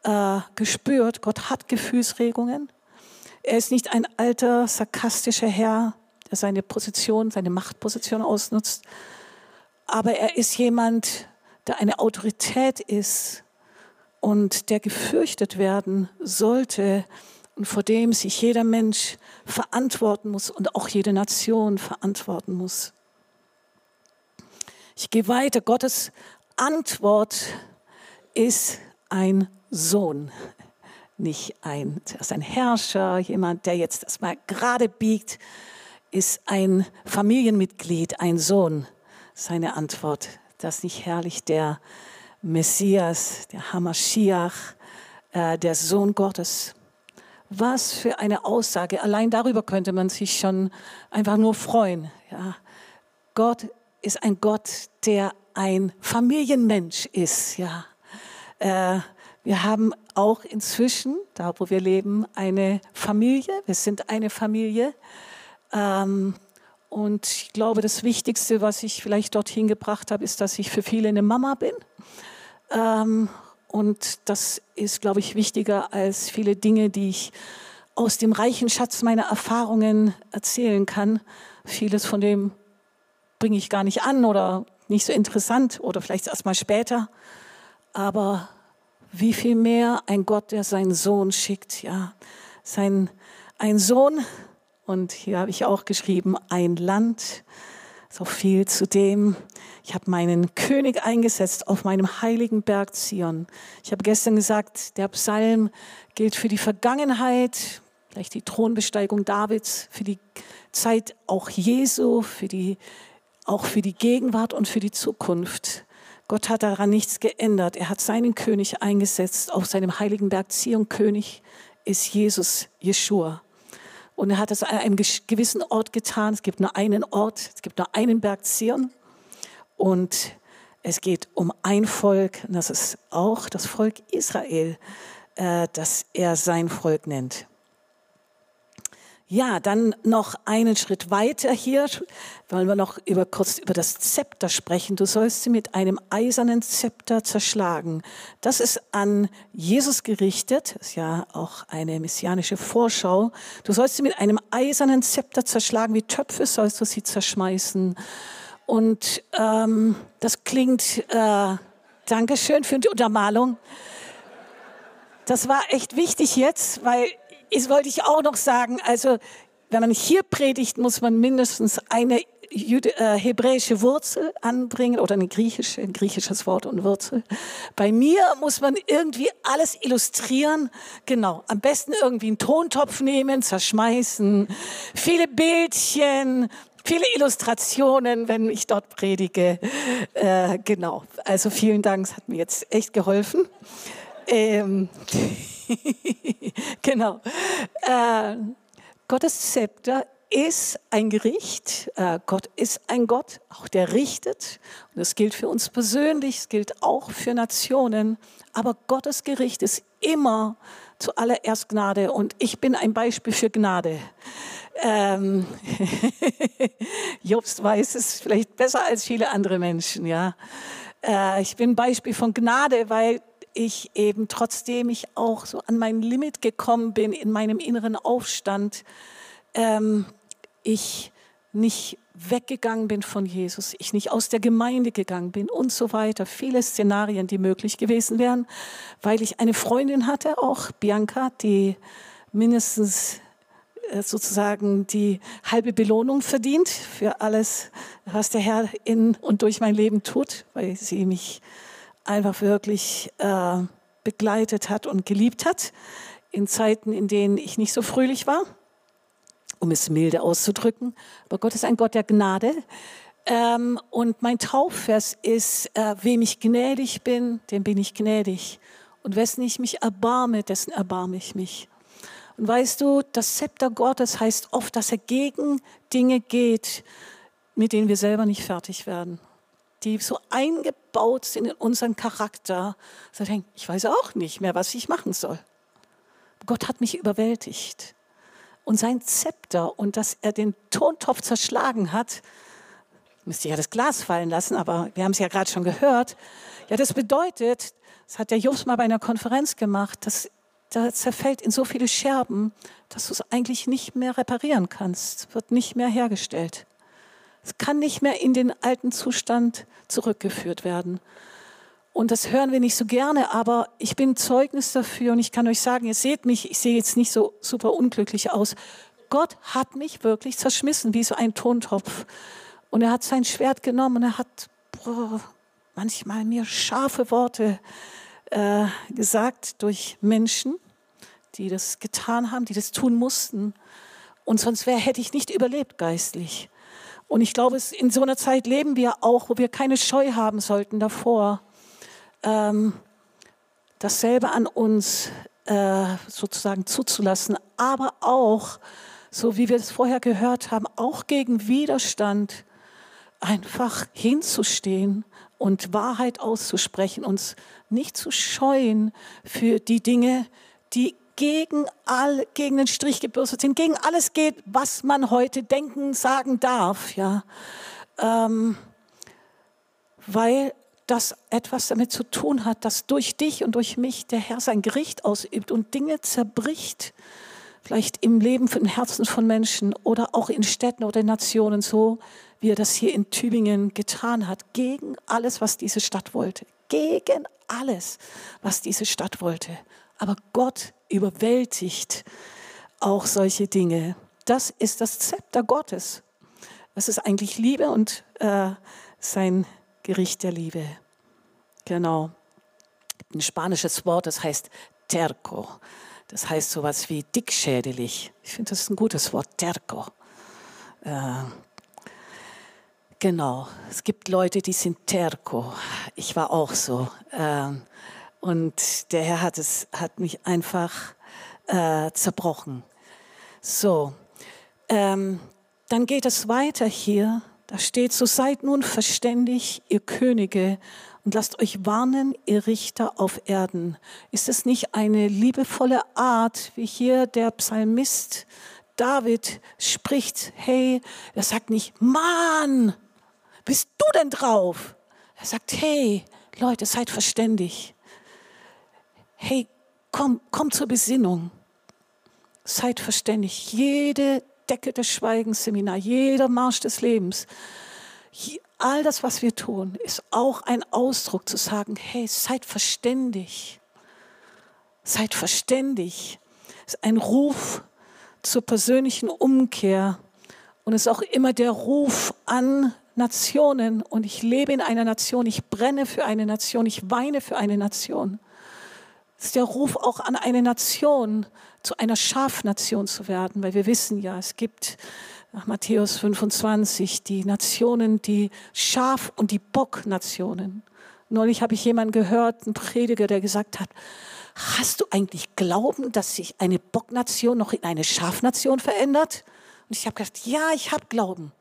äh, gespürt. Gott hat Gefühlsregungen. Er ist nicht ein alter, sarkastischer Herr, der seine Position, seine Machtposition ausnutzt. aber er ist jemand, der eine Autorität ist und der gefürchtet werden sollte und vor dem sich jeder Mensch verantworten muss und auch jede Nation verantworten muss. Ich gehe weiter. Gottes Antwort ist ein Sohn, nicht ein, ist ein Herrscher, jemand, der jetzt das mal gerade biegt, ist ein Familienmitglied, ein Sohn. Seine Antwort, das nicht herrlich der Messias, der Hamashiach, äh, der Sohn Gottes. Was für eine Aussage. Allein darüber könnte man sich schon einfach nur freuen. Ja. Gott ist ein Gott, der ein Familienmensch ist. Ja. Äh, wir haben auch inzwischen, da wo wir leben, eine Familie. Wir sind eine Familie. Ähm, und ich glaube, das Wichtigste, was ich vielleicht dorthin gebracht habe, ist, dass ich für viele eine Mama bin. Ähm, und das ist, glaube ich, wichtiger als viele Dinge, die ich aus dem reichen Schatz meiner Erfahrungen erzählen kann. Vieles von dem bringe ich gar nicht an oder nicht so interessant oder vielleicht erst mal später. Aber wie viel mehr ein Gott, der seinen Sohn schickt, ja, sein, ein Sohn, und hier habe ich auch geschrieben, ein Land, so viel zu dem. Ich habe meinen König eingesetzt auf meinem heiligen Berg Zion. Ich habe gestern gesagt, der Psalm gilt für die Vergangenheit, vielleicht die Thronbesteigung Davids, für die Zeit auch Jesu, für die, auch für die Gegenwart und für die Zukunft. Gott hat daran nichts geändert. Er hat seinen König eingesetzt auf seinem heiligen Berg Zion. König ist Jesus, Jeshua. Und er hat es an einem gewissen Ort getan. Es gibt nur einen Ort, es gibt nur einen Berg Zion. Und es geht um ein Volk, und das ist auch das Volk Israel, äh, das er sein Volk nennt. Ja, dann noch einen Schritt weiter hier wollen wir noch über, kurz über das Zepter sprechen. Du sollst sie mit einem eisernen Zepter zerschlagen. Das ist an Jesus gerichtet, das ist ja auch eine messianische Vorschau. Du sollst sie mit einem eisernen Zepter zerschlagen, wie Töpfe sollst du sie zerschmeißen. Und ähm, das klingt, äh, Dankeschön für die Untermalung. Das war echt wichtig jetzt, weil das wollte ich auch noch sagen. Also, wenn man hier predigt, muss man mindestens eine Jude, äh, hebräische Wurzel anbringen oder eine griechische, ein griechisches Wort und Wurzel. Bei mir muss man irgendwie alles illustrieren. Genau. Am besten irgendwie einen Tontopf nehmen, zerschmeißen, viele Bildchen, viele Illustrationen, wenn ich dort predige. Äh, genau. Also vielen Dank, es hat mir jetzt echt geholfen. Ähm, genau. Äh, Gottes Zepter ist ein Gericht. Äh, Gott ist ein Gott, auch der richtet. Und das gilt für uns persönlich, es gilt auch für Nationen. Aber Gottes Gericht ist immer zuallererst Gnade. Und ich bin ein Beispiel für Gnade. Ähm, Jobst weiß es vielleicht besser als viele andere Menschen, ja. Äh, ich bin ein Beispiel von Gnade, weil ich eben trotzdem ich auch so an mein Limit gekommen bin in meinem inneren Aufstand, ähm, ich nicht weggegangen bin von Jesus, ich nicht aus der Gemeinde gegangen bin und so weiter. Viele Szenarien, die möglich gewesen wären, weil ich eine Freundin hatte, auch Bianca, die mindestens äh, sozusagen die halbe Belohnung verdient für alles, was der Herr in und durch mein Leben tut, weil sie mich einfach wirklich äh, begleitet hat und geliebt hat in Zeiten, in denen ich nicht so fröhlich war, um es milde auszudrücken. Aber Gott ist ein Gott der Gnade. Ähm, und mein Taufvers ist, äh, wem ich gnädig bin, dem bin ich gnädig. Und wessen ich mich erbarme, dessen erbarme ich mich. Und weißt du, das Zepter Gottes heißt oft, dass er gegen Dinge geht, mit denen wir selber nicht fertig werden die so eingebaut sind in unseren Charakter, so denken, ich weiß auch nicht mehr, was ich machen soll. Gott hat mich überwältigt. Und sein Zepter und dass er den Tontopf zerschlagen hat, müsste ja das Glas fallen lassen, aber wir haben es ja gerade schon gehört. Ja, das bedeutet, das hat der Jobs mal bei einer Konferenz gemacht, dass da zerfällt in so viele Scherben, dass du es eigentlich nicht mehr reparieren kannst, wird nicht mehr hergestellt. Es kann nicht mehr in den alten Zustand zurückgeführt werden. Und das hören wir nicht so gerne, aber ich bin Zeugnis dafür und ich kann euch sagen, ihr seht mich, ich sehe jetzt nicht so super unglücklich aus. Gott hat mich wirklich zerschmissen wie so ein Tontopf. Und er hat sein Schwert genommen und er hat boah, manchmal mir scharfe Worte äh, gesagt durch Menschen, die das getan haben, die das tun mussten. Und sonst wär, hätte ich nicht überlebt geistlich. Und ich glaube, in so einer Zeit leben wir auch, wo wir keine Scheu haben sollten davor, ähm, dasselbe an uns äh, sozusagen zuzulassen, aber auch, so wie wir es vorher gehört haben, auch gegen Widerstand einfach hinzustehen und Wahrheit auszusprechen, uns nicht zu scheuen für die Dinge, die gegen, all, gegen den Strich gebürstet sind, gegen alles geht, was man heute denken, sagen darf, ja. Ähm, weil das etwas damit zu tun hat, dass durch dich und durch mich der Herr sein Gericht ausübt und Dinge zerbricht, vielleicht im Leben von Herzen von Menschen oder auch in Städten oder in Nationen so, wie er das hier in Tübingen getan hat, gegen alles, was diese Stadt wollte. Gegen alles, was diese Stadt wollte. Aber Gott überwältigt auch solche Dinge. Das ist das Zepter Gottes. Das ist eigentlich Liebe und äh, sein Gericht der Liebe. Genau. Ein spanisches Wort, das heißt terco. Das heißt sowas wie dickschädelig. Ich finde, das ist ein gutes Wort, terco. Äh, genau. Es gibt Leute, die sind terco. Ich war auch so. Äh, und der Herr hat es, hat mich einfach äh, zerbrochen. So. Ähm, dann geht es weiter hier da steht, so seid nun verständig, ihr Könige, und lasst euch warnen, ihr Richter auf Erden. Ist es nicht eine liebevolle Art, wie hier der Psalmist David spricht? Hey, er sagt nicht, Mann, bist du denn drauf? Er sagt, hey, Leute, seid verständig. Hey, komm, komm zur Besinnung. Seid verständig. Jede Decke des Schweigens Seminar, jeder Marsch des Lebens, all das, was wir tun, ist auch ein Ausdruck zu sagen, hey, seid verständig. Seid verständig. Es ist ein Ruf zur persönlichen Umkehr und es ist auch immer der Ruf an Nationen. Und ich lebe in einer Nation, ich brenne für eine Nation, ich weine für eine Nation. Ist der Ruf auch an eine Nation, zu einer Schafnation zu werden, weil wir wissen ja, es gibt nach Matthäus 25 die Nationen, die Schaf- und die Bocknationen. Neulich habe ich jemanden gehört, einen Prediger, der gesagt hat, hast du eigentlich Glauben, dass sich eine Bocknation noch in eine Schafnation verändert? Und ich habe gesagt, ja, ich habe Glauben,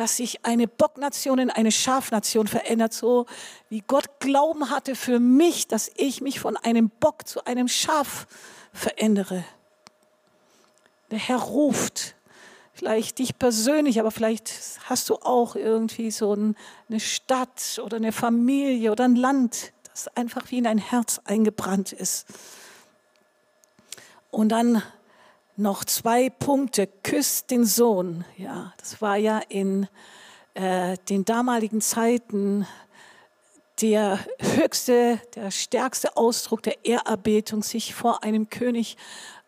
dass sich eine Bocknation in eine Schafnation verändert, so wie Gott Glauben hatte für mich, dass ich mich von einem Bock zu einem Schaf verändere. Der Herr ruft, vielleicht dich persönlich, aber vielleicht hast du auch irgendwie so eine Stadt oder eine Familie oder ein Land, das einfach wie in dein Herz eingebrannt ist. Und dann noch zwei Punkte. Küsst den Sohn. Ja, das war ja in äh, den damaligen Zeiten der höchste, der stärkste Ausdruck der Ehrerbietung, sich vor einem König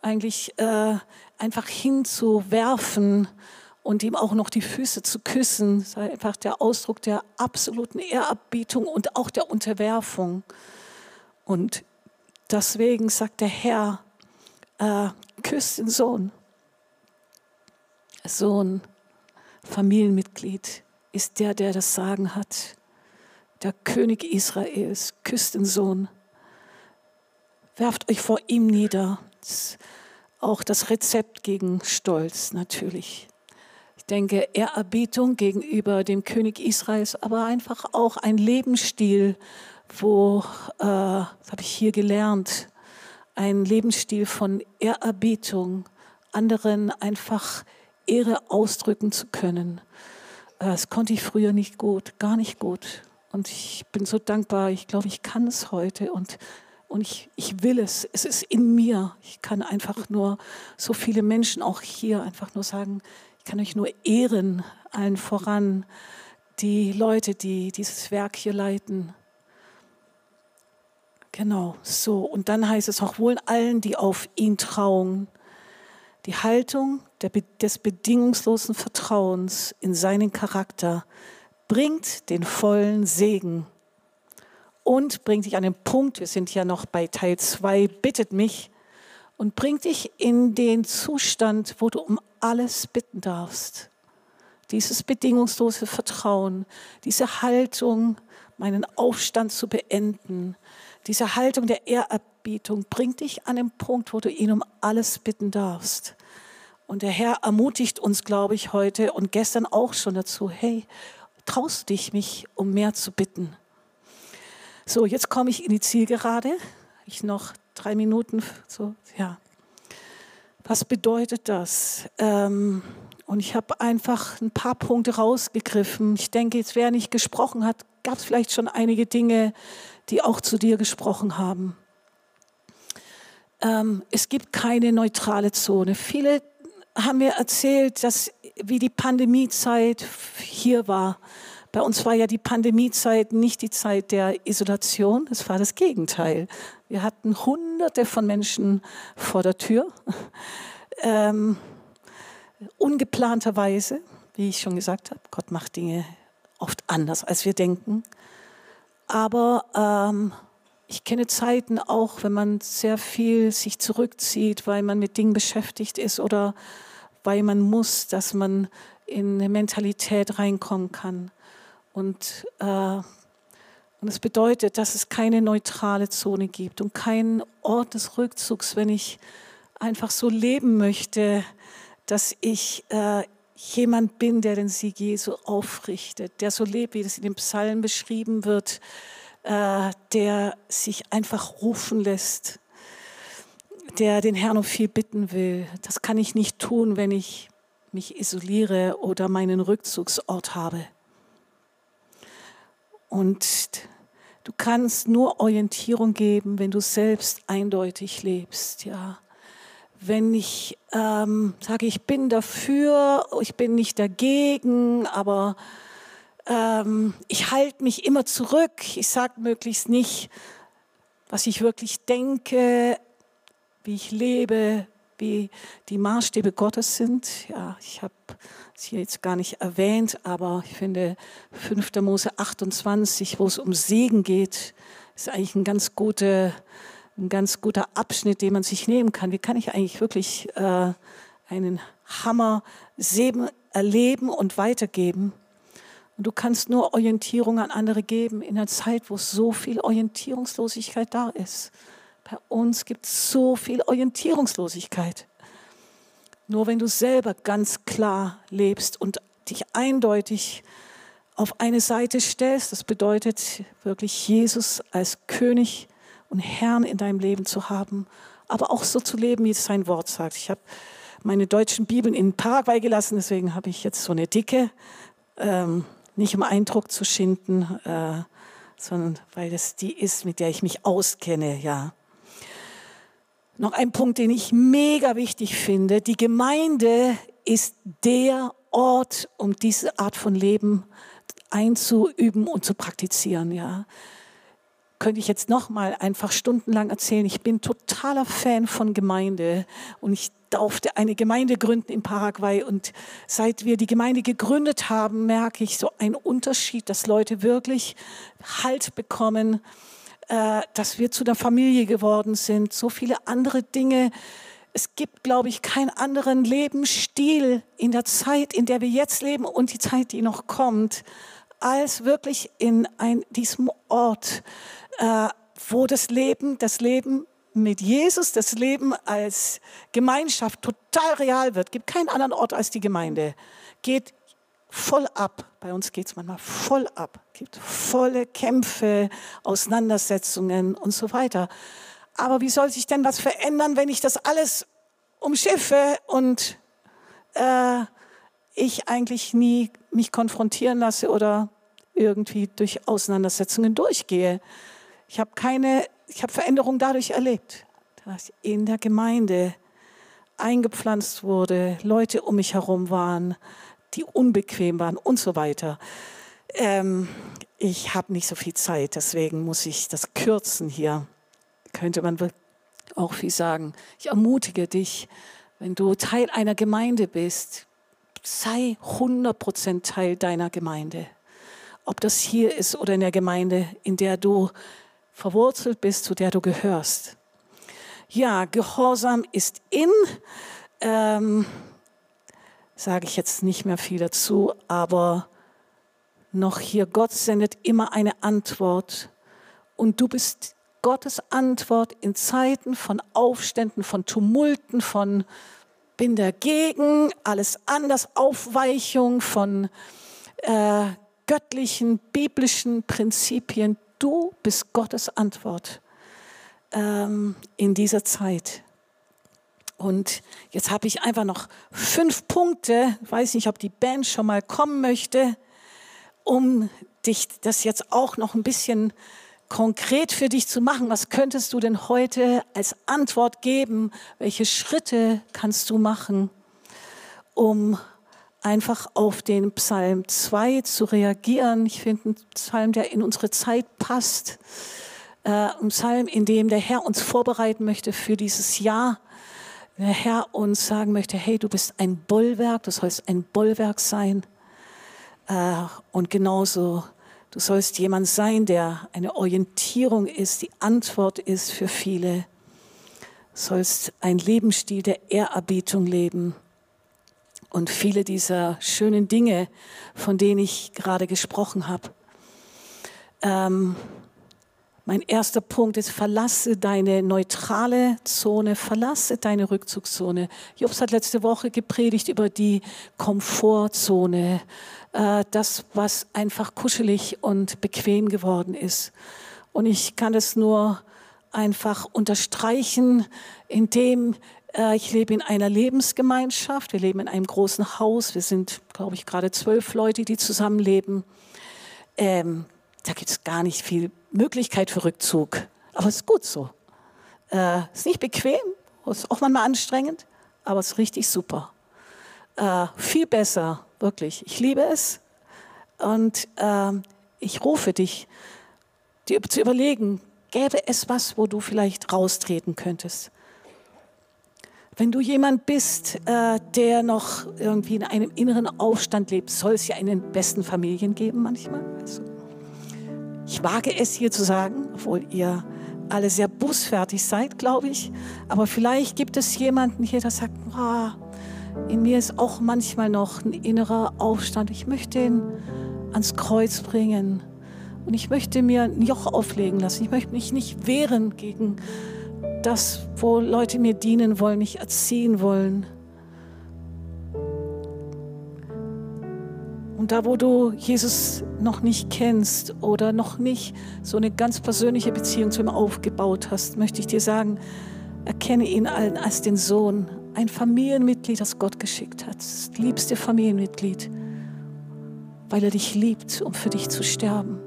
eigentlich äh, einfach hinzuwerfen und ihm auch noch die Füße zu küssen, das sei einfach der Ausdruck der absoluten Ehrerbietung und auch der Unterwerfung. Und deswegen sagt der Herr, äh, küsst den Sohn. Sohn, Familienmitglied ist der, der das Sagen hat der König Israels, küsst den Sohn. Werft euch vor ihm nieder. Das auch das Rezept gegen Stolz natürlich. Ich denke, Ehrerbietung gegenüber dem König Israels, aber einfach auch ein Lebensstil, wo, äh, das habe ich hier gelernt, ein Lebensstil von Ehrerbietung, anderen einfach Ehre ausdrücken zu können. Äh, das konnte ich früher nicht gut, gar nicht gut. Und ich bin so dankbar. Ich glaube, ich kann es heute und, und ich, ich will es. Es ist in mir. Ich kann einfach nur so viele Menschen auch hier einfach nur sagen, Ich kann euch nur ehren, allen voran, die Leute, die dieses Werk hier leiten. Genau, so. Und dann heißt es auch wohl allen, die auf ihn trauen. Die Haltung der, des bedingungslosen Vertrauens in seinen Charakter bringt den vollen Segen und bringt dich an den Punkt, wir sind ja noch bei Teil 2, bittet mich und bringt dich in den Zustand, wo du um alles bitten darfst. Dieses bedingungslose Vertrauen, diese Haltung, meinen Aufstand zu beenden, diese Haltung der Ehrerbietung bringt dich an den Punkt, wo du ihn um alles bitten darfst. Und der Herr ermutigt uns, glaube ich, heute und gestern auch schon dazu, hey, traust dich, mich um mehr zu bitten? So, jetzt komme ich in die Zielgerade. Ich noch drei Minuten. So, ja. Was bedeutet das? Ähm, und ich habe einfach ein paar Punkte rausgegriffen. Ich denke, jetzt wer nicht gesprochen hat, gab es vielleicht schon einige Dinge, die auch zu dir gesprochen haben. Ähm, es gibt keine neutrale Zone. Viele haben mir erzählt, dass wie die Pandemiezeit hier war. Bei uns war ja die Pandemiezeit nicht die Zeit der Isolation, es war das Gegenteil. Wir hatten hunderte von Menschen vor der Tür, ähm, ungeplanterweise, wie ich schon gesagt habe. Gott macht Dinge oft anders, als wir denken. Aber ähm, ich kenne Zeiten auch, wenn man sehr viel sich zurückzieht, weil man mit Dingen beschäftigt ist oder weil man muss, dass man in eine Mentalität reinkommen kann. Und, äh, und das bedeutet, dass es keine neutrale Zone gibt und keinen Ort des Rückzugs, wenn ich einfach so leben möchte, dass ich äh, jemand bin, der den Sieg Jesu aufrichtet, der so lebt, wie das in den Psalmen beschrieben wird, äh, der sich einfach rufen lässt, der den Herrn um viel bitten will. Das kann ich nicht tun, wenn ich mich isoliere oder meinen Rückzugsort habe. Und du kannst nur Orientierung geben, wenn du selbst eindeutig lebst, ja. Wenn ich ähm, sage, ich bin dafür, ich bin nicht dagegen, aber ähm, ich halte mich immer zurück. Ich sage möglichst nicht, was ich wirklich denke, wie ich lebe, wie die Maßstäbe Gottes sind. Ja, ich habe es hier jetzt gar nicht erwähnt, aber ich finde 5. Mose 28, wo es um Segen geht, ist eigentlich ein ganz guter, ein ganz guter Abschnitt, den man sich nehmen kann. Wie kann ich eigentlich wirklich äh, einen Hammer Segen erleben und weitergeben? Und du kannst nur Orientierung an andere geben in einer Zeit, wo so viel Orientierungslosigkeit da ist. Bei uns gibt es so viel Orientierungslosigkeit. Nur wenn du selber ganz klar lebst und dich eindeutig auf eine Seite stellst, das bedeutet wirklich Jesus als König und Herrn in deinem Leben zu haben, aber auch so zu leben, wie es sein Wort sagt. Ich habe meine deutschen Bibeln in Paraguay gelassen, deswegen habe ich jetzt so eine dicke, ähm, nicht um Eindruck zu schinden, äh, sondern weil es die ist, mit der ich mich auskenne, ja. Noch ein Punkt, den ich mega wichtig finde. Die Gemeinde ist der Ort, um diese Art von Leben einzuüben und zu praktizieren. Ja. Könnte ich jetzt noch mal einfach stundenlang erzählen. Ich bin totaler Fan von Gemeinde und ich durfte eine Gemeinde gründen in Paraguay. Und seit wir die Gemeinde gegründet haben, merke ich so einen Unterschied, dass Leute wirklich Halt bekommen äh, dass wir zu der Familie geworden sind, so viele andere Dinge. Es gibt, glaube ich, keinen anderen Lebensstil in der Zeit, in der wir jetzt leben und die Zeit, die noch kommt, als wirklich in ein, diesem Ort, äh, wo das Leben, das Leben mit Jesus, das Leben als Gemeinschaft total real wird. Gibt keinen anderen Ort als die Gemeinde. Geht voll ab. Bei uns geht es manchmal voll ab. Gibt volle Kämpfe, Auseinandersetzungen und so weiter. Aber wie soll sich denn was verändern, wenn ich das alles umschiffe und äh, ich eigentlich nie mich konfrontieren lasse oder irgendwie durch Auseinandersetzungen durchgehe? Ich habe keine, ich habe Veränderung dadurch erlebt, dass in der Gemeinde eingepflanzt wurde, Leute um mich herum waren, die unbequem waren und so weiter. Ähm, ich habe nicht so viel Zeit, deswegen muss ich das kürzen hier. Könnte man auch viel sagen. Ich ermutige dich, wenn du Teil einer Gemeinde bist, sei 100% Teil deiner Gemeinde. Ob das hier ist oder in der Gemeinde, in der du verwurzelt bist, zu der du gehörst. Ja, Gehorsam ist in. Ähm, Sage ich jetzt nicht mehr viel dazu, aber noch hier, Gott sendet immer eine Antwort und du bist Gottes Antwort in Zeiten von Aufständen, von Tumulten, von bin dagegen, alles anders, Aufweichung von äh, göttlichen, biblischen Prinzipien. Du bist Gottes Antwort ähm, in dieser Zeit. Und jetzt habe ich einfach noch fünf Punkte, ich weiß nicht, ob die Band schon mal kommen möchte, um dich das jetzt auch noch ein bisschen konkret für dich zu machen. Was könntest du denn heute als Antwort geben? Welche Schritte kannst du machen, um einfach auf den Psalm 2 zu reagieren? Ich finde einen Psalm, der in unsere Zeit passt. Äh, ein Psalm, in dem der Herr uns vorbereiten möchte für dieses Jahr. Der Herr uns sagen möchte, hey, du bist ein Bollwerk, du sollst ein Bollwerk sein. Äh, und genauso, du sollst jemand sein, der eine Orientierung ist, die Antwort ist für viele. Du sollst ein Lebensstil der Ehrerbietung leben. Und viele dieser schönen Dinge, von denen ich gerade gesprochen habe. Ähm, mein erster Punkt ist, verlasse deine neutrale Zone, verlasse deine Rückzugszone. Jobs hat letzte Woche gepredigt über die Komfortzone, äh, das, was einfach kuschelig und bequem geworden ist. Und ich kann es nur einfach unterstreichen, indem ich lebe in einer Lebensgemeinschaft. Wir leben in einem großen Haus. Wir sind, glaube ich, gerade zwölf Leute, die zusammenleben. Ähm, da gibt es gar nicht viel Möglichkeit für Rückzug. Aber es ist gut so. Äh, ist nicht bequem, ist auch manchmal anstrengend, aber es ist richtig super. Äh, viel besser, wirklich. Ich liebe es. Und äh, ich rufe dich, dir zu überlegen, gäbe es was, wo du vielleicht raustreten könntest. Wenn du jemand bist, äh, der noch irgendwie in einem inneren Aufstand lebt, soll es ja in den besten Familien geben manchmal. Also, ich wage es hier zu sagen, obwohl ihr alle sehr bußfertig seid, glaube ich. Aber vielleicht gibt es jemanden hier, der sagt, oh, in mir ist auch manchmal noch ein innerer Aufstand. Ich möchte ihn ans Kreuz bringen. Und ich möchte mir ein Joch auflegen lassen. Ich möchte mich nicht wehren gegen das, wo Leute mir dienen wollen, mich erziehen wollen. Und da, wo du Jesus noch nicht kennst oder noch nicht so eine ganz persönliche Beziehung zu ihm aufgebaut hast, möchte ich dir sagen, erkenne ihn als den Sohn, ein Familienmitglied, das Gott geschickt hat, das liebste Familienmitglied, weil er dich liebt, um für dich zu sterben.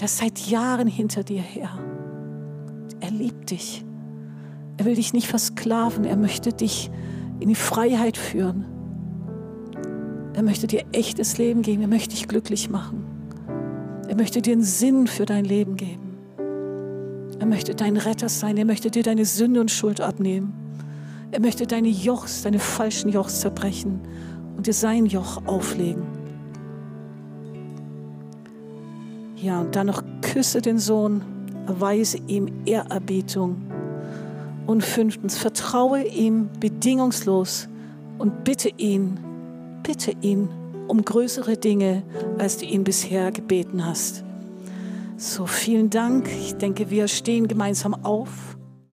Der ist seit Jahren hinter dir her. Er liebt dich. Er will dich nicht versklaven, er möchte dich in die Freiheit führen. Er möchte dir echtes Leben geben. Er möchte dich glücklich machen. Er möchte dir einen Sinn für dein Leben geben. Er möchte dein Retter sein. Er möchte dir deine Sünde und Schuld abnehmen. Er möchte deine Jochs, deine falschen Jochs zerbrechen und dir sein Joch auflegen. Ja, und dann noch küsse den Sohn, erweise ihm Ehrerbietung. Und fünftens, vertraue ihm bedingungslos und bitte ihn, bitte ihn um größere Dinge, als du ihn bisher gebeten hast. So, vielen Dank. Ich denke, wir stehen gemeinsam auf.